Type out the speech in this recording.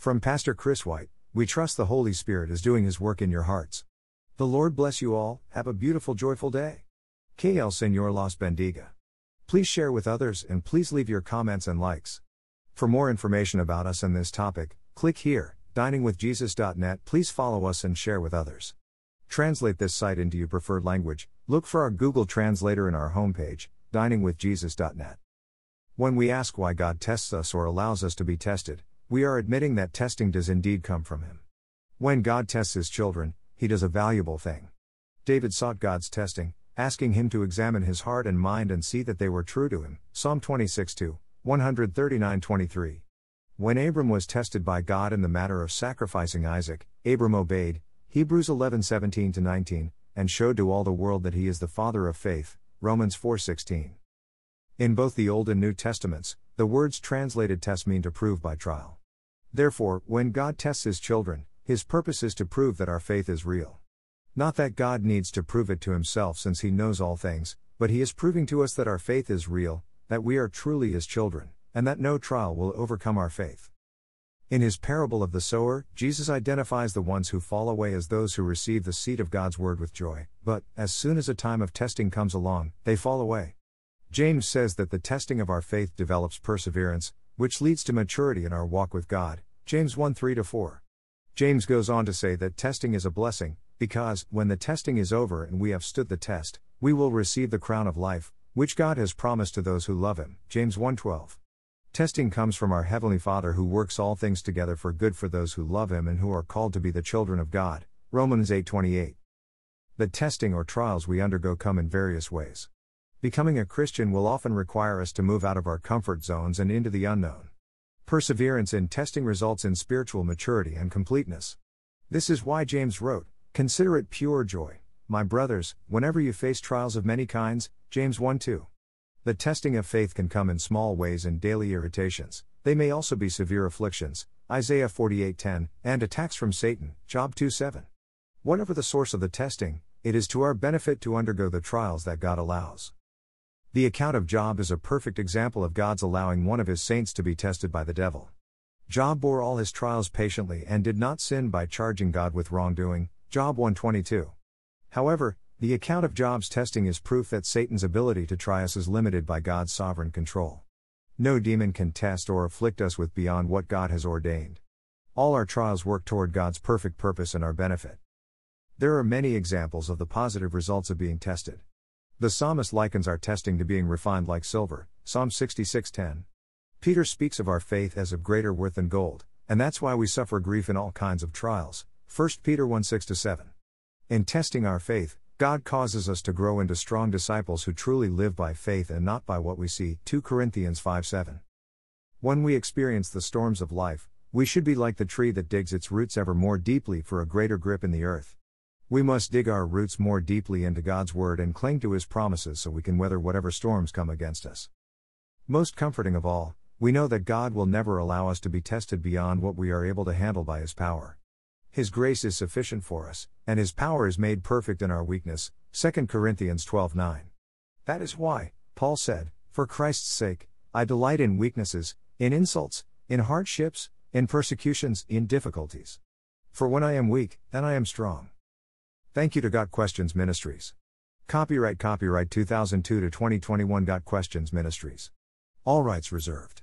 From Pastor Chris White, we trust the Holy Spirit is doing his work in your hearts. The Lord bless you all, have a beautiful, joyful day. Que el Señor los bendiga. Please share with others and please leave your comments and likes. For more information about us and this topic, click here, diningwithjesus.net. Please follow us and share with others. Translate this site into your preferred language. Look for our Google Translator in our homepage, diningwithjesus.net. When we ask why God tests us or allows us to be tested, we are admitting that testing does indeed come from Him. When God tests His children, He does a valuable thing. David sought God's testing, asking Him to examine his heart and mind and see that they were true to Him. Psalm 26 2, 139 23. When Abram was tested by God in the matter of sacrificing Isaac, Abram obeyed, Hebrews 11:17 19, and showed to all the world that he is the father of faith. Romans 4:16. In both the Old and New Testaments, the words translated test mean to prove by trial. Therefore, when God tests his children, his purpose is to prove that our faith is real. Not that God needs to prove it to himself since he knows all things, but he is proving to us that our faith is real, that we are truly his children, and that no trial will overcome our faith. In his parable of the sower, Jesus identifies the ones who fall away as those who receive the seed of God's word with joy, but, as soon as a time of testing comes along, they fall away. James says that the testing of our faith develops perseverance, which leads to maturity in our walk with God. James 1 3 4. James goes on to say that testing is a blessing, because, when the testing is over and we have stood the test, we will receive the crown of life, which God has promised to those who love Him. James 1 12. Testing comes from our Heavenly Father who works all things together for good for those who love him and who are called to be the children of God. Romans 8:28. The testing or trials we undergo come in various ways. Becoming a Christian will often require us to move out of our comfort zones and into the unknown. Perseverance in testing results in spiritual maturity and completeness. This is why James wrote, Consider it pure joy, my brothers, whenever you face trials of many kinds. James 1 2. The testing of faith can come in small ways and daily irritations. They may also be severe afflictions, Isaiah 48:10, and attacks from Satan, Job 2:7. Whatever the source of the testing, it is to our benefit to undergo the trials that God allows. The account of Job is a perfect example of God's allowing one of his saints to be tested by the devil. Job bore all his trials patiently and did not sin by charging God with wrongdoing, Job 122. However, the account of Job's testing is proof that Satan's ability to try us is limited by God's sovereign control. No demon can test or afflict us with beyond what God has ordained. All our trials work toward God's perfect purpose and our benefit. There are many examples of the positive results of being tested. The psalmist likens our testing to being refined like silver, Psalm 66:10. Peter speaks of our faith as of greater worth than gold, and that's why we suffer grief in all kinds of trials, 1 Peter 1 6 7. In testing our faith, God causes us to grow into strong disciples who truly live by faith and not by what we see. 2 Corinthians 5 7. When we experience the storms of life, we should be like the tree that digs its roots ever more deeply for a greater grip in the earth. We must dig our roots more deeply into God's Word and cling to His promises so we can weather whatever storms come against us. Most comforting of all, we know that God will never allow us to be tested beyond what we are able to handle by His power. His grace is sufficient for us, and His power is made perfect in our weakness. 2 Corinthians 12 9. That is why, Paul said, For Christ's sake, I delight in weaknesses, in insults, in hardships, in persecutions, in difficulties. For when I am weak, then I am strong. Thank you to Got Questions Ministries. Copyright Copyright 2002 to 2021 Got Questions Ministries. All rights reserved.